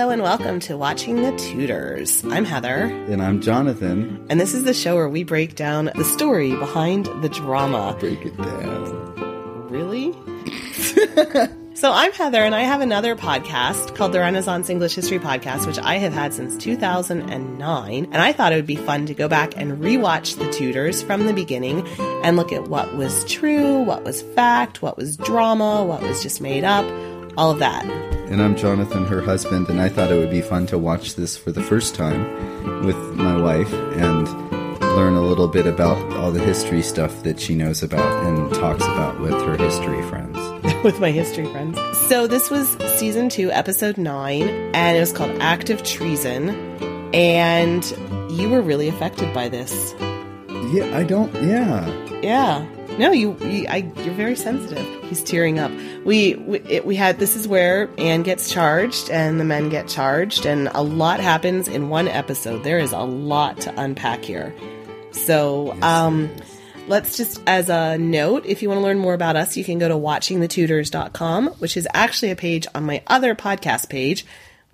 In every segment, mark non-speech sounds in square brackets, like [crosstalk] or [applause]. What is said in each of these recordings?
Hello and welcome to Watching the Tudors. I'm Heather, And I'm Jonathan. and this is the show where we break down the story behind the drama. Break it down. Really? [laughs] so I'm Heather, and I have another podcast called the Renaissance English History Podcast, which I have had since 2009. And I thought it would be fun to go back and rewatch the Tudors from the beginning and look at what was true, what was fact, what was drama, what was just made up, all of that. And I'm Jonathan, her husband, and I thought it would be fun to watch this for the first time with my wife and learn a little bit about all the history stuff that she knows about and talks about with her history friends. [laughs] with my history friends. So this was season two, episode nine, and it was called Active Treason. And you were really affected by this. Yeah, I don't. Yeah. Yeah. No, you, you I, you're very sensitive. He's tearing up. We we, it, we had this is where Anne gets charged and the men get charged, and a lot happens in one episode. There is a lot to unpack here. So, um, let's just as a note, if you want to learn more about us, you can go to watchingthetudors.com, which is actually a page on my other podcast page,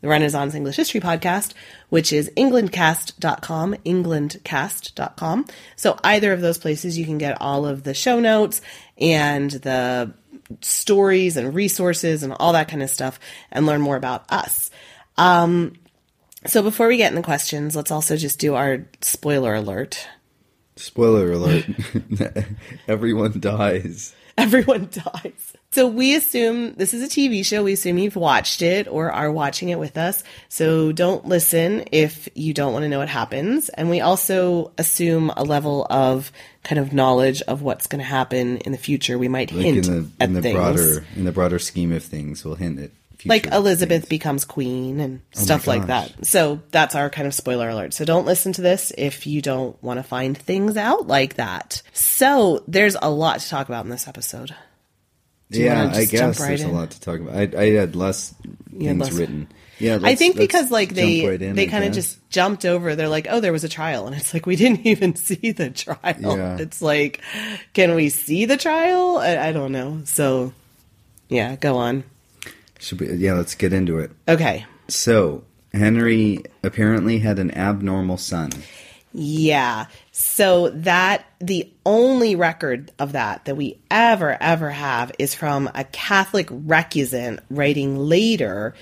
the Renaissance English History Podcast, which is englandcast.com, englandcast.com. So either of those places you can get all of the show notes and the stories and resources and all that kind of stuff and learn more about us. Um, so before we get in the questions, let's also just do our spoiler alert. Spoiler alert: [laughs] everyone dies. [laughs] Everyone dies. So we assume this is a TV show. We assume you've watched it or are watching it with us. So don't listen if you don't want to know what happens. And we also assume a level of kind of knowledge of what's going to happen in the future. We might Like hint in the at in the things. broader in the broader scheme of things, we'll hint at like Elizabeth things. becomes queen and Oh stuff like that. So that's our kind of spoiler alert. So don't listen to this if you don't want to find things out like that. So there's a lot to talk about in this episode. Yeah, I guess right there's in? a lot to talk about. I, I had less You had things less- written. Yeah, I think because like they right in, they kind of just jumped over. They're like, oh, there was a trial, and it's like we didn't [laughs] even see the trial. Yeah. It's like, can we see the trial? I, I don't know. So, yeah, go on. Should we, yeah, let's get into it. Okay. So Henry apparently had an abnormal son. Yeah. So that the only record of that that we ever ever have is from a Catholic recusant writing later,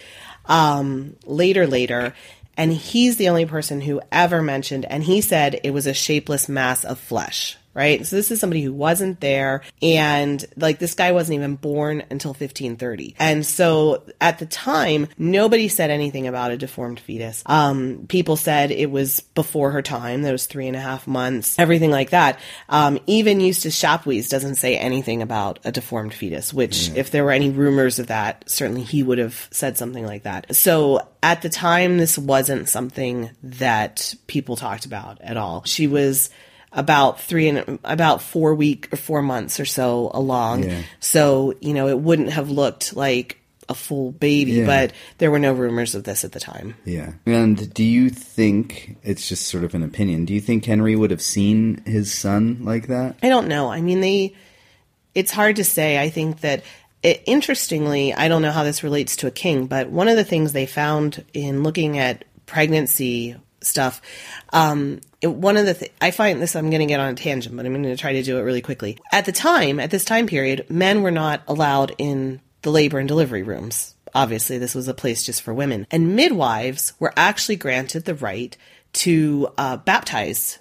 um, later later, and he's the only person who ever mentioned, and he said it was a shapeless mass of flesh. Right. So this is somebody who wasn't there. And like this guy wasn't even born until 1530. And so at the time, nobody said anything about a deformed fetus. Um, people said it was before her time. That was three and a half months, everything like that. Um, even Eustace Chapuys doesn't say anything about a deformed fetus, which if there were any rumors of that, certainly he would have said something like that. So at the time, this wasn't something that people talked about at all. She was about three and about four week or four months or so along. Yeah. So, you know, it wouldn't have looked like a full baby, Yeah. but there were no rumors of this at the time. Yeah. And do you think it's just sort of an opinion? Do you think Henry would have seen his son like that? I don't know. I mean, they, it's hard to say. I think that it, interestingly, I don't know how this relates to a king, but one of the things they found in looking at pregnancy stuff, um, one of the th- I find this I'm going to get on a tangent, but I'm going to try to do it really quickly. At the time, at this time period, men were not allowed in the labor and delivery rooms. Obviously, this was a place just for women, and midwives were actually granted the right to uh, baptize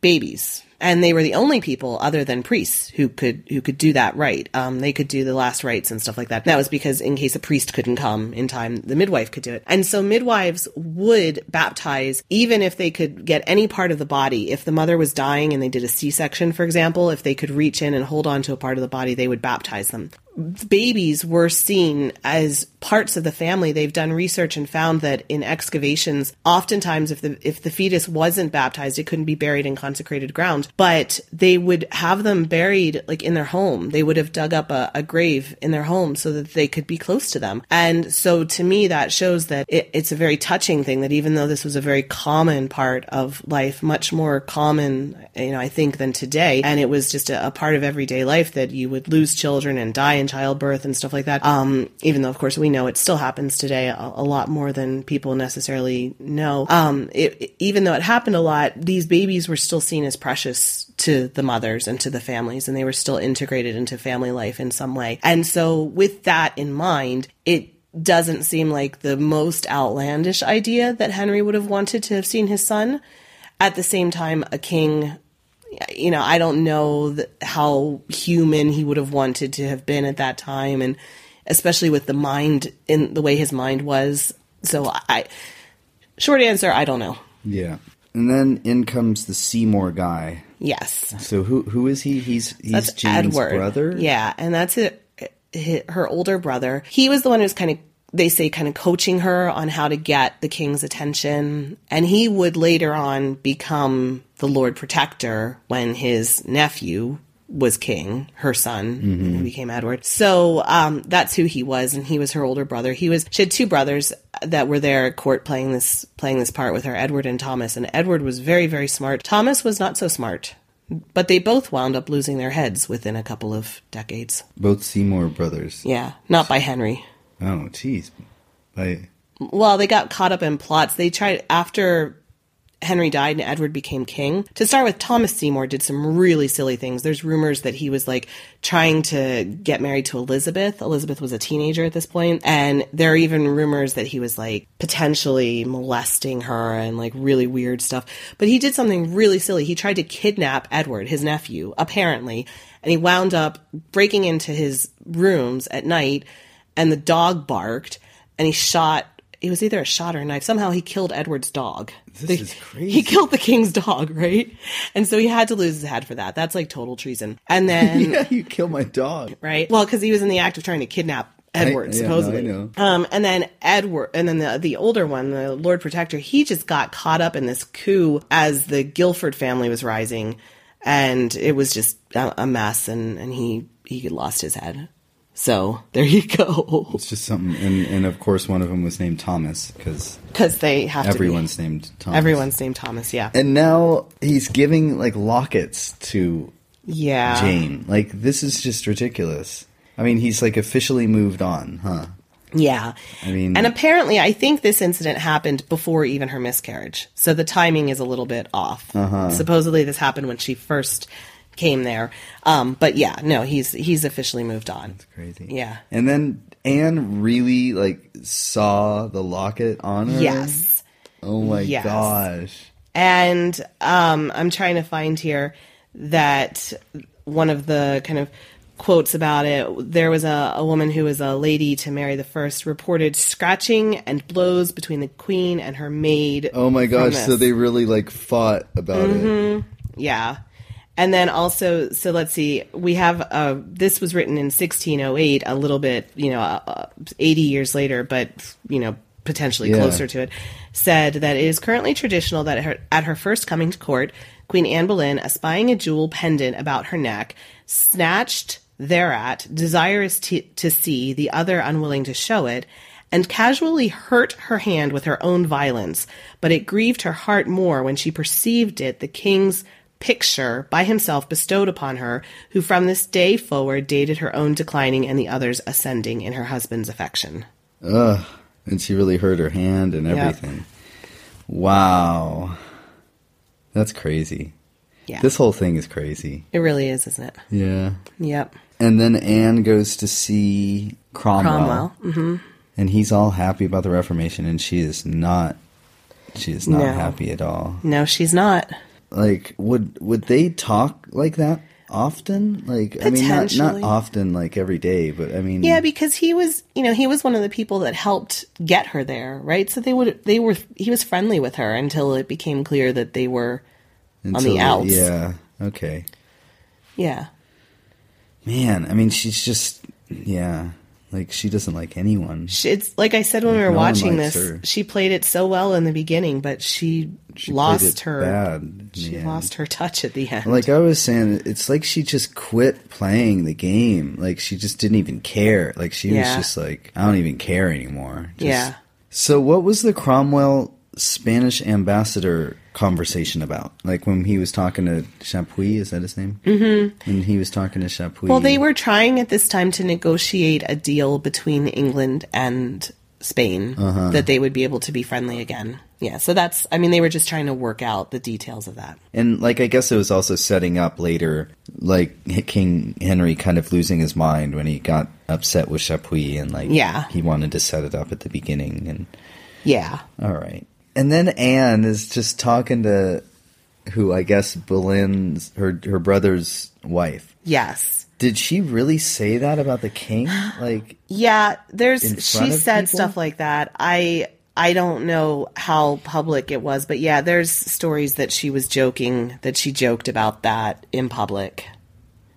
babies and they were the only people other than priests who could who could do that right. Um, they could do the last rites and stuff like that. That was because in case a priest couldn't come in time, the midwife could do it. And so midwives would baptize even if they could get any part of the body. If the mother was dying and they did a C-section, for example, if they could reach in and hold on to a part of the body, they would baptize them babies were seen as parts of the family. They've done research and found that in excavations, oftentimes if the if the fetus wasn't baptized, it couldn't be buried in consecrated ground. But they would have them buried like in their home. They would have dug up a, a grave in their home so that they could be close to them. And so to me, that shows that it, it's a very touching thing that even though this was a very common part of life, much more common, you know, I think than today, and it was just a, a part of everyday life that you would lose children and die in childbirth and stuff like that. Um, even though, of course, we know it still happens today a, a lot more than people necessarily know. Um, it, it, even though it happened a lot, these babies were still seen as precious to the mothers and to the families, and they were still integrated into family life in some way. And so, with that in mind, it doesn't seem like the most outlandish idea that Henry would have wanted to have seen his son. At the same time, a king you know, I don't know how human he would have wanted to have been at that time, and especially with the mind in the way his mind was. So, I, short answer, I don't know. Yeah, and then in comes the Seymour guy. Yes. So who who is he? He's he's that's Jane's Edward. brother. Yeah, and that's it. Her older brother. He was the one who's kind of they say kind of coaching her on how to get the king's attention. And he would later on become the Lord Protector when his nephew was king, her son, Mm-hmm. who became Edward. So um, that's who he was, and he was her older brother. He was she had two brothers that were there at court playing this playing this part with her, Edward and Thomas. And Edward was very very smart. Thomas was not so smart. But they both wound up losing their heads within a couple of decades. Both Seymour brothers. Yeah, not by Henry. Oh, jeez. Well, they got caught up in plots. They tried after Henry died and Edward became king. To start with, Thomas Seymour did some really silly things. There's rumors that he was like trying to get married to Elizabeth. Elizabeth was a teenager at this point, and there are even rumors that he was like potentially molesting her and like really weird stuff. But he did something really silly. He tried to kidnap Edward, his nephew, apparently, and he wound up breaking into his rooms at night and the dog barked and he shot it was either a shot or a knife. Somehow he killed Edward's dog. This The- is [laughs] crazy. He killed the king's dog, right? And so he had to lose his head for that. That's like total treason. And then, [laughs] yeah, you kill my dog. right? Well, because he was in the act of trying to kidnap Edward, yeah, no, I supposedly. know. Um, and then Edward, and then the the older one, the Lord Protector, he just got caught up in this coup as the Guilford family was rising, and it was just a, a mess, and and he he lost his head. So there you go. It's just something, and and of course one of them was named Thomas because Because they have everyone's to named. Thomas. Everyone's named Thomas. Yeah. And now he's giving like lockets to yeah. Jane. Like this is just ridiculous. I mean, he's like officially moved on, huh? Yeah. I mean- and apparently, I think this incident happened before even her miscarriage. So the timing is a little bit off. Uh-huh. Supposedly, this happened when she first came there. Um, but yeah, no, he's he's officially moved on. That's Crazy. Yeah. And then Anne really like saw the locket on her. Yes. Oh my Yes. gosh. And um, I'm trying to find here that one of the kind of quotes about it there was a, a woman who was a lady to Mary the First reported scratching and blows between the queen and her maid. Oh my gosh. So they really like fought about it. Yeah. And then also, so let's see, we have, uh, this was written in 1608, a little bit, you know, uh, 80 years later, but, you know, potentially Yeah. closer to it, said that it is currently traditional that at her, at her first coming to court, Queen Anne Boleyn, espying a jewel pendant about her neck, snatched thereat, desirous to, to see, the other unwilling to show it, and casually hurt her hand with her own violence, but it grieved her heart more when she perceived it the king's picture by himself bestowed upon her, who from this day forward dated her own declining and the other's ascending in her husband's affection. Ugh. And she really hurt her hand and Yep. everything. Wow. That's crazy. Yeah. This whole thing is crazy. it really is, isn't it? Yeah. Yep. And then Anne goes to see Cromwell. Cromwell. hmm And he's all happy about the Reformation, and she is not. She is not No. happy at all. No, she's not. Like would would they talk like that often? Like I mean, not not often, like every day, but I mean, Yeah, because he was, you know, he was one of the people that helped get her there, right? So they would, they were, he was friendly with her until it became clear that they were, on the until- outs. Yeah. Okay. yeah, Man, I mean, she's just yeah, like she doesn't like anyone. She- it's like I said when we were No watching this. her. She played it so well in the beginning, but she, She lost her. She lost her touch at the end. Like I was saying, it's like she just quit playing the game. Like she just didn't even care. Like she Yeah. was just like, I don't even care anymore. Just- Yeah. So what was the Cromwell Spanish ambassador conversation about? Like when he was talking to Chapuys, is that his name? Mm-hmm. When he was talking to Chapuys. Well, they were trying at this time to negotiate a deal between England and Spain Uh-huh. that they would be able to be friendly again. Yeah, so that's, I mean, they were just trying to work out the details of that. And like I guess it was also setting up later, like King Henry kind of losing his mind when he got upset with Chapuys, and like Yeah. he wanted to set it up at the beginning. And Yeah. all right, and then Anne is just talking to who I guess Boleyn's her her brother's wife. Yes. Did she really say that about the king? [gasps] Like, Yeah, there's she said people? stuff like that. I I don't know how public it was, but yeah, there's stories that she was joking that she joked about that in public.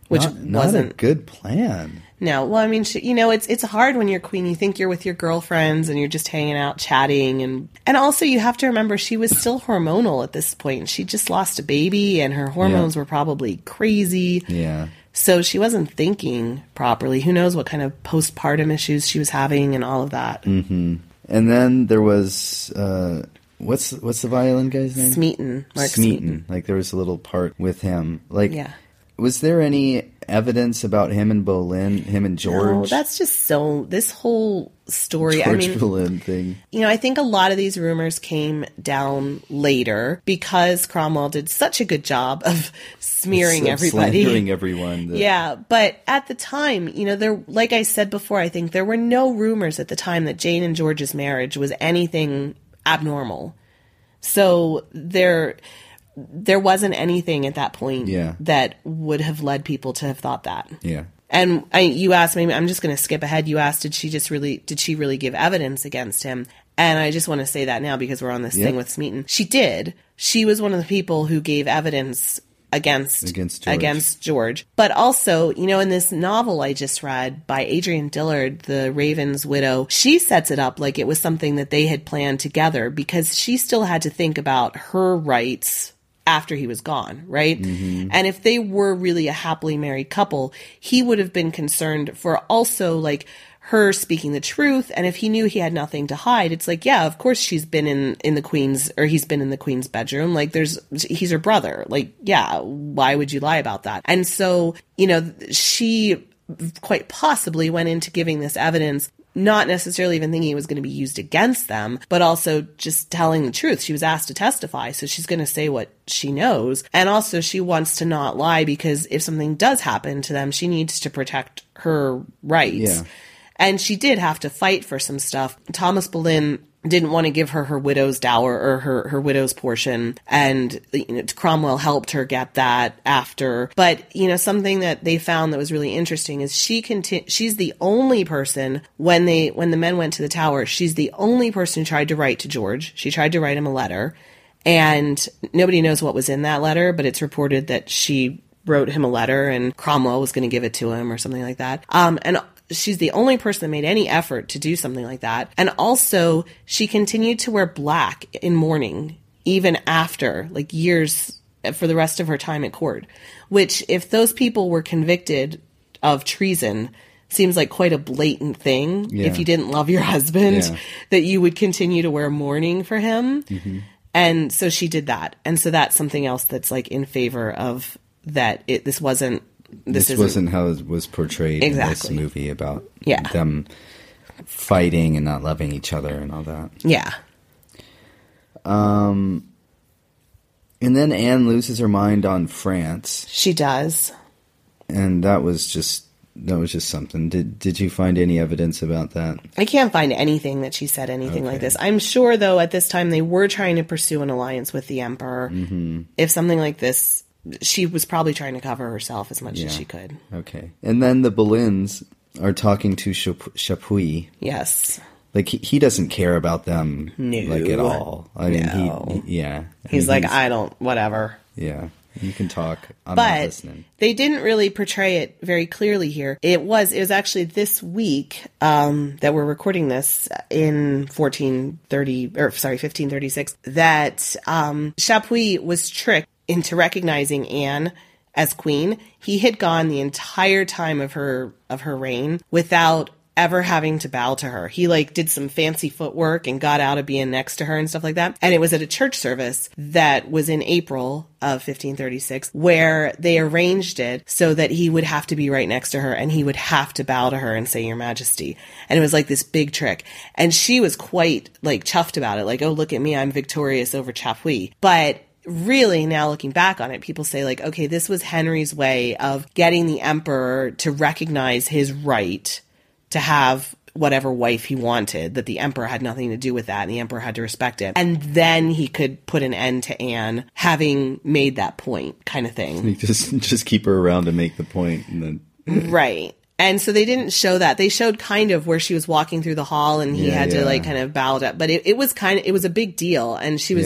Which not, not wasn't a good plan. No, well, I mean, she, you know, it's it's hard when you're queen. You think you're with your girlfriends and you're just hanging out, chatting, and and also you have to remember she was still hormonal at this point. She just lost a baby, and her hormones Yeah. were probably crazy. Yeah. So she wasn't thinking properly. Who knows what kind of postpartum issues she was having and all of that. Mm. And then there was uh, what's what's the violin guy's name? Smeaton, Mark Smeaton. Smeaton. Like there was a little part with him. Like, Yeah. was there any evidence about him and Boleyn, him and George? No, that's just so. This whole story. George I mean, Boleyn thing. You know, I think a lot of these rumors came down later because Cromwell did such a good job of smearing Of everybody. slandering everyone. that- Yeah, but at the time, you know, there like I said before, I think there were no rumors at the time that Jane and George's marriage was anything abnormal. So there there wasn't anything at that point Yeah. that would have led people to have thought that. Yeah. And I, you asked maybe I'm just going to skip ahead. You asked, did she just really, did she really give evidence against him? And I just want to say that now because we're on this Yep. thing with Smeaton. She did. She was one of the people who gave evidence against Against George. against George. But also, you know, in this novel I just read by Adrienne Dillard, the Raven's widow, she sets it up like it was something that they had planned together because she still had to think about her rights after he was gone, right? Mm-hmm. And if they were really a happily married couple, he would have been concerned for also like her speaking the truth. And if he knew he had nothing to hide it's like yeah of course she's been in in the queen's or he's been in the queen's bedroom. Like there's he's her brother. Like yeah why would you lie about that? And so you know she quite possibly went into giving this evidence not necessarily even thinking it was going to be used against them, but also just telling the truth. She was asked to testify, so she's going to say what she knows. And also, she wants to not lie because if something does happen to them, she needs to protect her rights. Yeah. And she did have to fight for some stuff. Thomas Boleyn didn't want to give her her widow's dower or her, her widow's portion. And you know, Cromwell helped her get that after. But, you know, something that they found that was really interesting is she conti- she's the only person when they, when the men went to the tower, she's the only person who tried to write to George. She tried to write him a letter and nobody knows what was in that letter, but it's reported that she wrote him a letter and Cromwell was going to give it to him or something like that. Um, and she's the only person that made any effort to do something like that. And also, she continued to wear black in mourning even after, like years for the rest of her time at court, which if those people were convicted of treason, seems like quite a blatant thing Yeah. if you didn't love your husband Yeah. [laughs] that you would continue to wear mourning for him. Mm-hmm. And so she did that. And so that's something else that's like in favor of that it this wasn't this, This, wasn't how it was portrayed Exactly. in this movie about Yeah. them fighting and not loving each other and all that. yeah. Um, And then Anne loses her mind on France, She does. and that was just that was just something. Did did you find any evidence about that? I can't find anything that she said anything like this. I'm sure, though, at this time they were trying to pursue an alliance with the emperor. Mm-hmm. If something like this, she was probably trying to cover herself as much as she could. Okay. And then the Boleyns are talking to Chap- Chapuys. Yes. Like he, he doesn't care about them No. like at all. I mean, No. he yeah. I He's mean, like, I don't, whatever. yeah. You can talk. I'm but listening. they didn't really portray it very clearly here. It was it was actually this week um, that we're recording this in 1430 or sorry 1536 that um, Chapuys was tricked into recognizing Anne as queen. He had gone the entire time of her of her reign without ever having to bow to her. He like did some fancy footwork and got out of being next to her and stuff like that. And it was at a church service that was in April of 1536 where they arranged it so that he would have to be right next to her and he would have to bow to her and say your majesty. And it was like this big trick. And she was quite like chuffed about it. Like, "Oh, look at me, I'm victorious over Chapuys." But really now looking back on it people say like okay this was henry's way of getting the emperor to recognize his right to have whatever wife he wanted, that the emperor had nothing to do with that and the emperor had to respect it. And then he could put an end to Anne having made that point, kind of thing. You [laughs] just just keep her around to make the point, and then [laughs] right. And so they didn't show that. They showed kind of where she was walking through the hall and he Yeah, had to like kind of bow down. But it, it was kind of, it was a big deal. And she was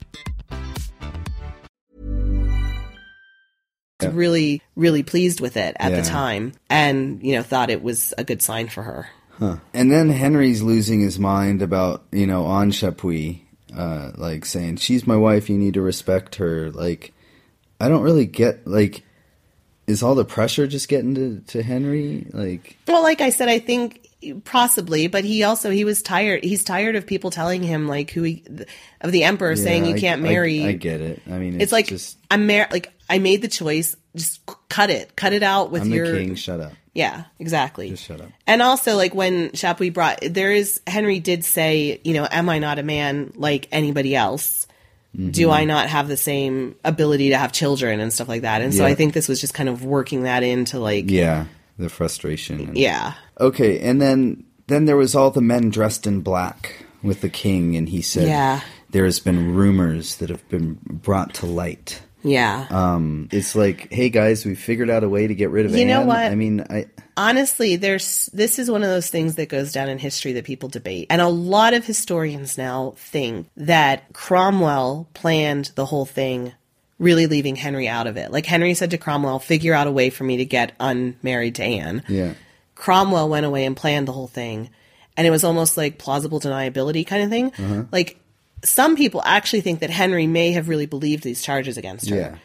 really, really pleased with it at Yeah. the time and, you know, thought it was a good sign for her. and then Henry's losing his mind about you know on Chapuys, uh, like saying she's my wife, you need to respect her. Like, I don't really get like, is all the pressure just getting to to Henry? Like, Well, like I said, I think possibly, but he also he was tired. He's tired of people telling him like who he of the emperor saying you can't I- marry. I, get it. I mean, it's, it's like just I'm mar- like I made the choice. Just cut it, cut it out with I'm your the king. Shut up. yeah, exactly. Just shut up. And also, like when Chapuys brought, there is Henry did say, you know, am I not a man like anybody else? Do Mm-hmm. I not have the same ability to have children and stuff like that? And so I think this was just kind of working that into like, Yeah, the frustration. and- yeah. Okay, and then then there was all the men dressed in black with the king, and he said, Yeah. there has been rumors that have been brought to light." Yeah. Um, it's like, hey guys, we figured out a way to get rid of. You know what? I mean, I honestly there's this is one of those things that goes down in history that people debate and a lot of historians now think that cromwell planned the whole thing really leaving henry out of it like henry said to cromwell figure out a way for me to get unmarried to anne yeah, cromwell went away and planned the whole thing and it was almost like plausible deniability kind of thing Uh-huh. like some people actually think that henry may have really believed these charges against her Yeah.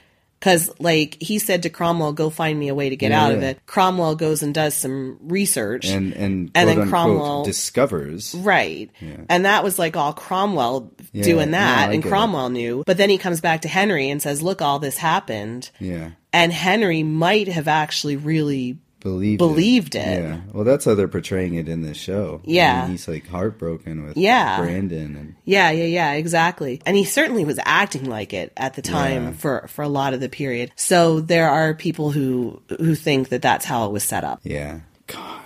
because, like, he said to Cromwell, "Go find me a way to get Yeah, out of it." Cromwell goes and does some research, and and, And then Cromwell- discovers. right? And that was like all Cromwell Yeah, doing that, no, and get it. Cromwell knew. But then he comes back to Henry and says, "Look, all this happened," Yeah, and Henry might have actually really believed Believed it. Yeah, well, that's how they're portraying it in this show. I Yeah. mean, he's like heartbroken with Yeah. Brandon, and Yeah, yeah, yeah, exactly. And he certainly was acting like it at the time Yeah. for for a lot of the period. So there are people who who think that that's how it was set up. yeah.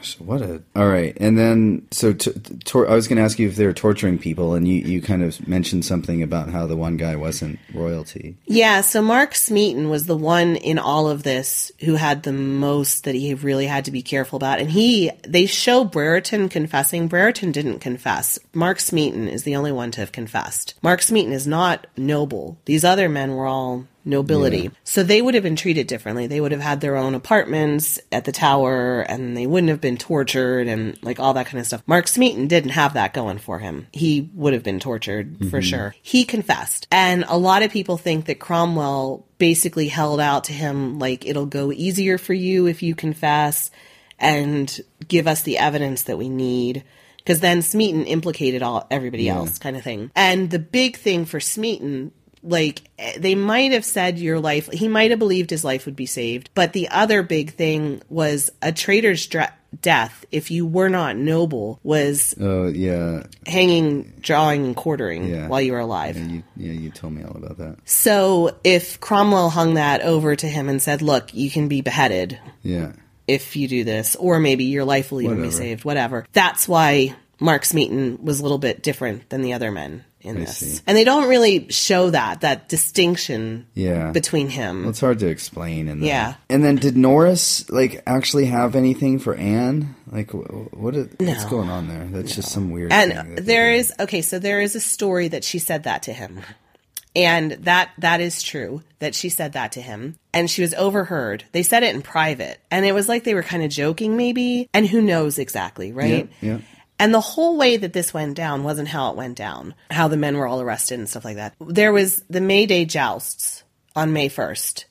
Gosh, what a all right. And then so t- t- tor- I was going to ask you if they were torturing people, and you you kind of mentioned something about how the one guy wasn't royalty. Yeah, so Mark Smeaton was the one in all of this who had the most that he really had to be careful about. And he, they show Brereton confessing. Brereton didn't confess. Mark Smeaton is the only one to have confessed. Mark Smeaton is not noble. These other men were all nobility. Yeah. So they would have been treated differently. They would have had their own apartments at the tower and they wouldn't have been tortured and like all that kind of stuff. Mark Smeaton didn't have that going for him. He would have been tortured for mm-hmm. sure. He confessed. And a lot of people think that Cromwell basically held out to him like it'll go easier for you if you confess and give us the evidence that we need because then Smeaton implicated all everybody else kind of thing. And the big thing for Smeaton like they might have said your life he might have believed his life would be saved but the other big thing was a traitor's dra- death if you were not noble was Oh yeah, hanging drawing and quartering yeah. while you were alive Yeah, you, yeah, you told me all about that. so if cromwell hung that over to him and said look you can be beheaded Yeah, if you do this, or maybe your life will even be saved, whatever. That's why Mark Smeaton was a little bit different than the other men in I this. see. And they don't really show that, that distinction yeah. between him. Well, it's hard to explain. And Yeah. And then did Norris like actually have anything for Anne? Like wh- what? Is, What's going on there? That's just some weird. and there is, okay, so there is a story that she said that to him. And that that is true that she said that to him and she was overheard. They said it in private and it was like they were kind of joking maybe and who knows exactly, right? Yeah, yeah. And the whole way that this went down wasn't how it went down, how the men were all arrested and stuff like that. There was the May Day jousts on May 1st,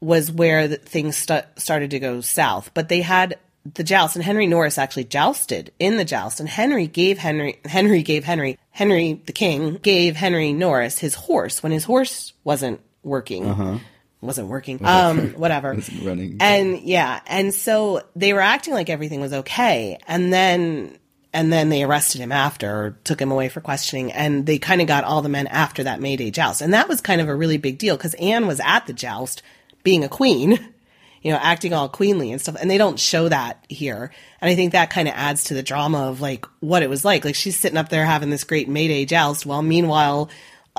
was where the things st- started to go south. But they had the joust, and Henry Norris actually jousted in the joust, and Henry gave Henry, Henry gave Henry, Henry the king gave Henry Norris his horse when his horse wasn't working. Wasn't working. [laughs] Um, whatever. Running. And yeah, and so they were acting like everything was okay, and then and then they arrested him after, or took him away for questioning, and they kind of got all the men after that May Day joust, and that was kind of a really big deal because Anne was at the joust, being a queen, [laughs] you know, acting all queenly and stuff, and they don't show that here, and I think that kind of adds to the drama of like what it was like. Like she's sitting up there having this great May Day joust, while meanwhile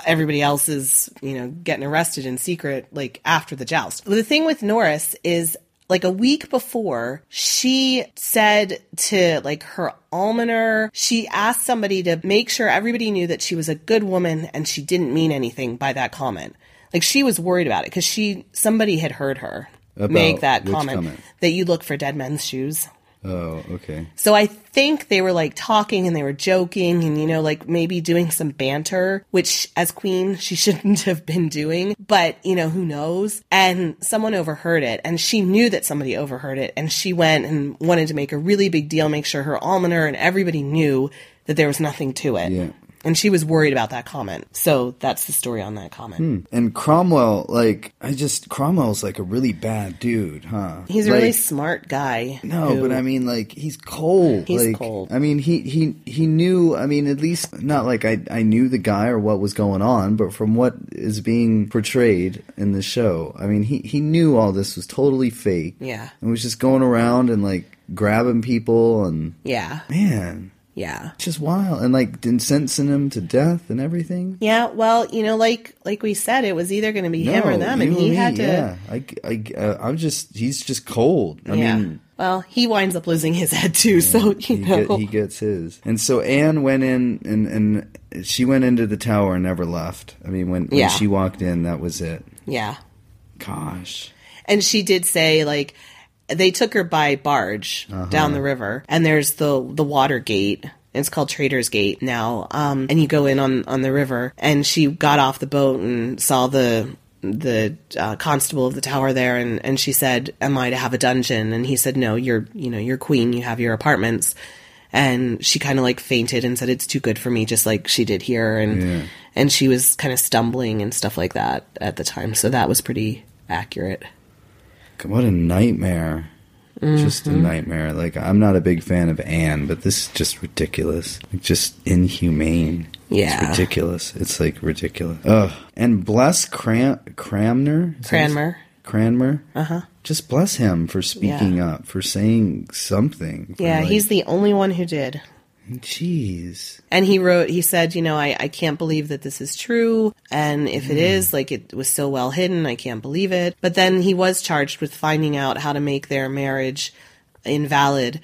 everybody else is, you know, getting arrested in secret, like after the joust. The thing with Norris is like a week before, she said to like her almoner, she asked somebody to make sure everybody knew that she was a good woman and she didn't mean anything by that comment. Like she was worried about it because she, somebody had heard her About make that which comment, comment? that you look for dead men's shoes. Oh, okay. So I think they were like talking and they were joking and, you know, like maybe doing some banter, which as queen, [laughs] she shouldn't have been doing, but, you know, who knows? And someone overheard it and she knew that somebody overheard it and she went and wanted to make a really big deal, make sure her almoner and everybody knew that there was nothing to it. Yeah. And she was worried about that comment. So that's the story on that comment. Hmm. And Cromwell, like, I just Cromwell's like a really bad dude, huh? He's a Like, really smart guy. No, who- but I mean, like he's cold. He's like, cold. I mean, he he he knew. I mean, at least not like I I knew the guy or what was going on, but from what is being portrayed in the show, I mean, he he knew all this was totally fake. Yeah. and was just going around and like grabbing people and Yeah. man, Yeah. it's just wild and like sentencing him to death and everything. Yeah, well, you know, like like we said, it was either going to be him or them, and he me, had to. Yeah, I, I, uh, I'm just. He's just cold. I yeah. mean, well, he winds up losing his head too, so you he, know. get, he gets his. And so Anne went in and, and she went into the tower and never left. I mean, when, when Yeah. she walked in, that was it. yeah, Gosh. and she did say like they took her by barge Uh-huh. down the river, and there's the the water gate. It's called Traitor's Gate now, um, and you go in on on the river. And she got off the boat and saw the the uh, constable of the tower there, and and she said, "Am I to have a dungeon?" And he said, "No, you're you know you're queen. You have your apartments." And she kind of like fainted and said, "It's too good for me," just like she did here, and Yeah. and she was kind of stumbling and stuff like that at the time. So that was pretty accurate. What a nightmare. Just Mm-hmm. a nightmare. Like, I'm not a big fan of Anne, but this is just ridiculous. Like, just inhumane. Yeah. It's ridiculous. It's like ridiculous. Ugh. And bless Cran- Cranmer? Is that his- Cranmer. Cranmer? Uh huh. Just bless him for speaking Yeah. up, for saying something. Yeah, like- he's the only one who did. Jeez. And he wrote, he said, you know, I, I can't believe that this is true. And if it Mm. is, like, it was so well hidden, I can't believe it. But then he was charged with finding out how to make their marriage invalid.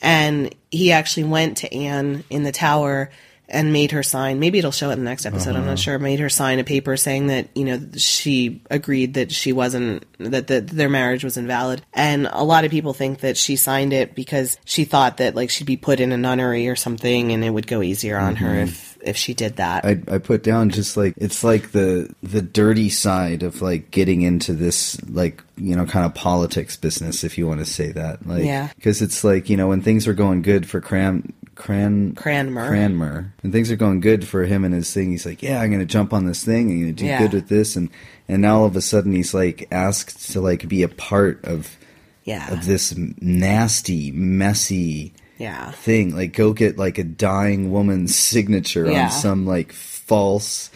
And he actually went to Anne in the tower and made her sign. Maybe it'll show it in the next episode. I'm not uh-huh. sure. Made her sign a paper saying that you know she agreed that she wasn't that the, their marriage was invalid. And a lot of people think that she signed it because she thought that like she'd be put in a nunnery or something, and it would go easier on her mm-hmm. if if she did that. I, I put down just like it's like the the dirty side of like getting into this like you know kind of politics business if you want to say that like Yeah. because it's like you know when things are going good for Cran Cran Cranmer. Cranmer when things are going good for him and his thing he's like yeah I'm gonna jump on this thing I'm gonna do Yeah. good with this and and now all of a sudden he's like asked to like be a part of yeah, of this nasty messy yeah, thing. Like, go get like a dying woman's signature Yeah. on some like false,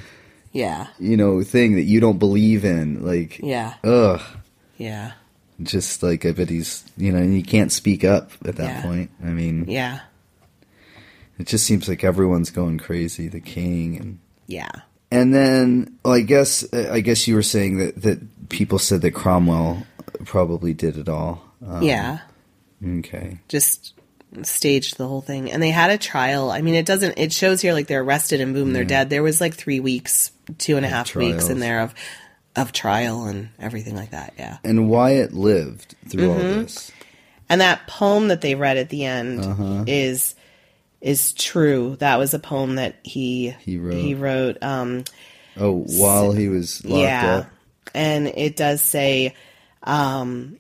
yeah, you know, thing that you don't believe in. Like, yeah, ugh. yeah, Just like, I bet he's, you know, and you can't speak up at that Yeah. point. I mean, yeah, it just seems like everyone's going crazy. The king and. yeah. And then, well, I guess, I guess you were saying that that people said that Cromwell probably did it all. Um, yeah. Okay. just staged the whole thing and they had a trial i mean it doesn't it shows here like they're arrested and boom they're dead there was like three weeks two and a half weeks in there of of trial and everything like that yeah And Wyatt lived through all Mm-hmm. this. and that poem that they read at the end Uh-huh. is is true that was a poem that he He wrote. he wrote um Oh, while he was locked yeah up. and it does say um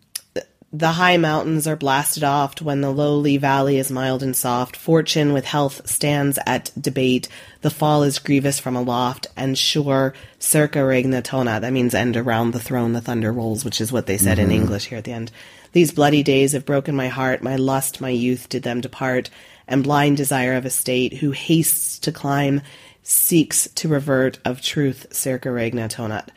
the high mountains are blasted oft when the lowly valley is mild and soft. Fortune with health stands at debate. The fall is grievous from aloft, and sure circa regna tonat. That means end around the throne the thunder rolls, which is what they said in English here at the end. These bloody days have broken my heart. My lust, my youth did them depart, and blind desire of a state who hastes to climb, seeks to revert of truth circa regna tonat.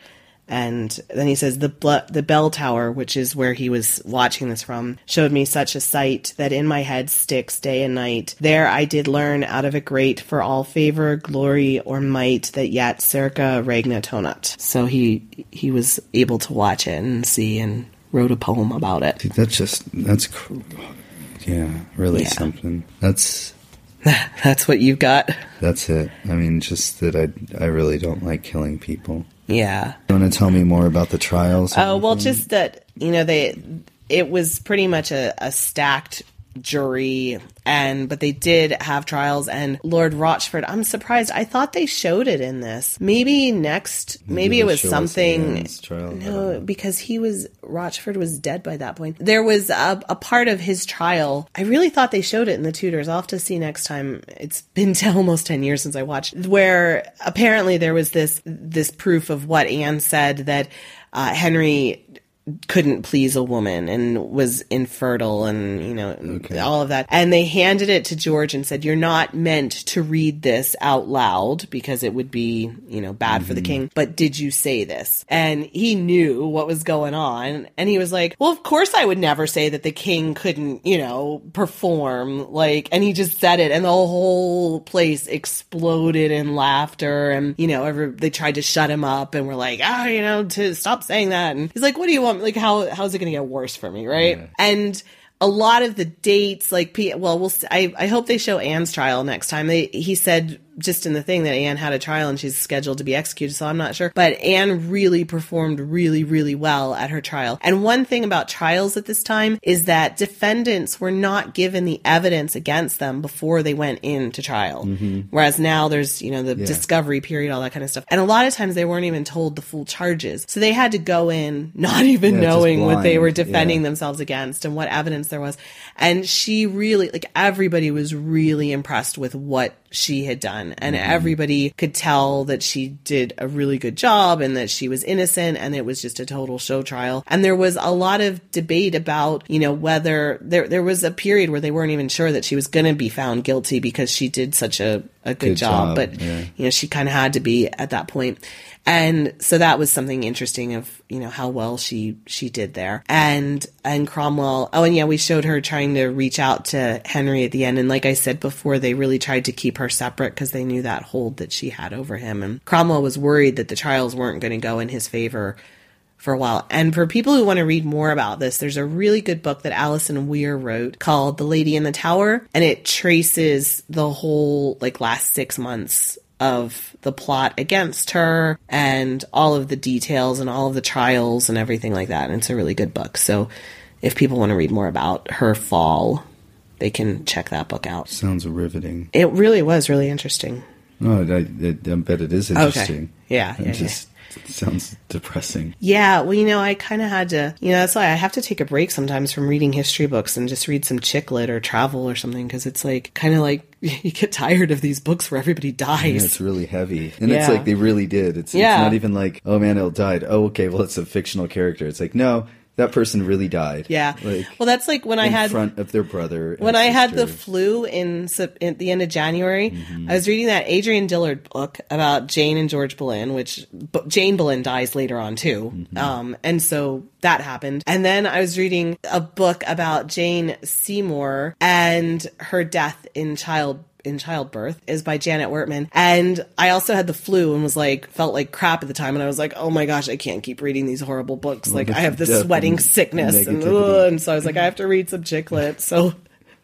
And then he says the the bell tower, which is where he was watching this from, showed me such a sight that in my head sticks day and night. There I did learn out of it great for all favor, glory, or might that yet circa regna tonat. So he he was able to watch it and see and wrote a poem about it. That's just that's cr- yeah, really Yeah. something. That's [laughs] That's what you've got. that's it. I mean, just that I I really don't like killing people. Yeah. You want to tell me more about the trials? Oh well, just that you know they it was pretty much a, a stacked jury and but they did have trials and Lord Rochford I'm surprised. I thought they showed it in this. Maybe next maybe it was something trial, no because he was Rochford was dead by that point. There was a, a part of his trial. I really thought they showed it in the Tudors. I'll have to see next time. It's been [laughs] almost 10 years since I watched where apparently there was this this proof of what Anne said that uh, Henry couldn't please a woman and was infertile and you know all of that. And they handed it to George and said you're not meant to read this out loud because it would be you know bad for the king. But did you say this? And he knew what was going on. And he was like well of course I would never say that the king couldn't you know perform. Like and he just said it. And the whole place exploded in laughter. And you know every, they tried to shut him up and were like ah you know to stop saying that. And he's like what do you want like how how's it going to get worse for me right? And a lot of the dates like well we'll I, I hope they show Anne's trial next time. They he said just in the thing that Anne had a trial and she's scheduled to be executed so I'm not sure. But Anne really performed really really well at her trial. And one thing about trials at this time is that defendants were not given the evidence against them before they went into trial. Mm-hmm. Whereas now there's you know the discovery period all that kind of stuff. And a lot of times they weren't even told the full charges. So they had to go in not [laughs] even Yeah, knowing what they were defending yeah. themselves against and what evidence there was. And she really, like, everybody was really impressed with what she had done. And Mm-hmm. everybody could tell that she did a really good job and that she was innocent and it was just a total show trial. And there was a lot of debate about, you know, whether there, there was a period where they weren't even sure that she was going to be found guilty because she did such a, a good, Good job. job, But, yeah. you know, she kind of had to be at that point. And so that was something interesting of, you know, how well she, she did there. And, and Cromwell, oh, and yeah, we showed her trying to reach out to Henry at the end. And like I said before, they really tried to keep her separate because they knew that hold that she had over him. And Cromwell was worried that the trials weren't going to go in his favor for a while. And for people who want to read more about this, there's a really good book that Alison Weir wrote called The Lady in the Tower, and it traces the whole like last six months of the plot against her and all of the details and all of the trials and everything like that. And it's a really good book. So if people want to read more about her fall, they can check that book out. Sounds riveting. It really was really interesting. Oh, I, I, I bet it is interesting. Okay. Yeah, It yeah, just it sounds depressing. Yeah, well, you know, I kind of had to, you know, that's why I have to take a break sometimes from reading history books and just read some chick lit or travel or something because it's like kind of like [laughs] you get tired of these books where everybody Yeah, dies. it's really heavy, and it's like they really did. It's, Yeah. it's not even like, oh man, it died. Oh, okay, well, it's a fictional character. It's like, no, that person really died. Yeah. like well, that's like when I had in front of their brother. when I had the flu in at the end of January, Mm-hmm. I was reading that Adrienne Dillard book about Jane and George Boleyn, which Jane Boleyn dies later on too. Mm-hmm. Um, and so that happened. And then I was reading a book about Jane Seymour and her death in child in childbirth is by Janet Wertman. And I also had the flu and was like felt like crap at the time and I was like, "Oh my gosh, I can't keep reading these horrible books. Like I have this sweating sickness and, and so I was like, I have to read some chick lit. So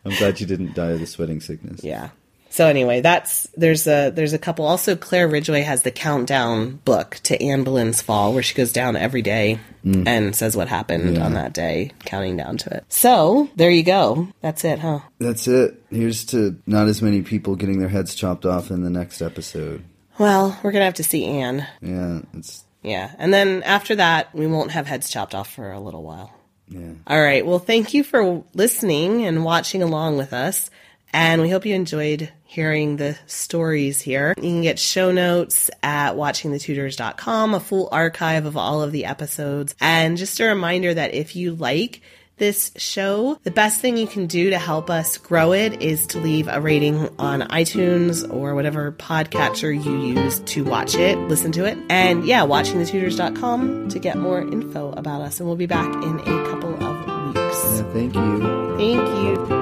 I'm glad you didn't die of the sweating sickness. yeah. So anyway, that's there's a there's a couple. Also, Claire Ridgway has the countdown book to Anne Boleyn's fall, where she goes down every day mm. and says what happened on that day, counting down to it. So there you go. That's it, huh? That's it. Here's to not as many people getting their heads chopped off in the next episode. Well, we're gonna have to see Anne. Yeah, it's Yeah, and then after that, we won't have heads chopped off for a little while. yeah. All right. Well, thank you for listening and watching along with us. And we hope you enjoyed hearing the stories here. You can get show notes at watchingthetudors.com, a full archive of all of the episodes. And just a reminder that if you like this show, the best thing you can do to help us grow it is to leave a rating on iTunes or whatever podcatcher you use to watch it, listen to it. And yeah, watchingthetudors.com to get more info about us. And we'll be back in a couple of weeks. Yeah, thank you. Thank you.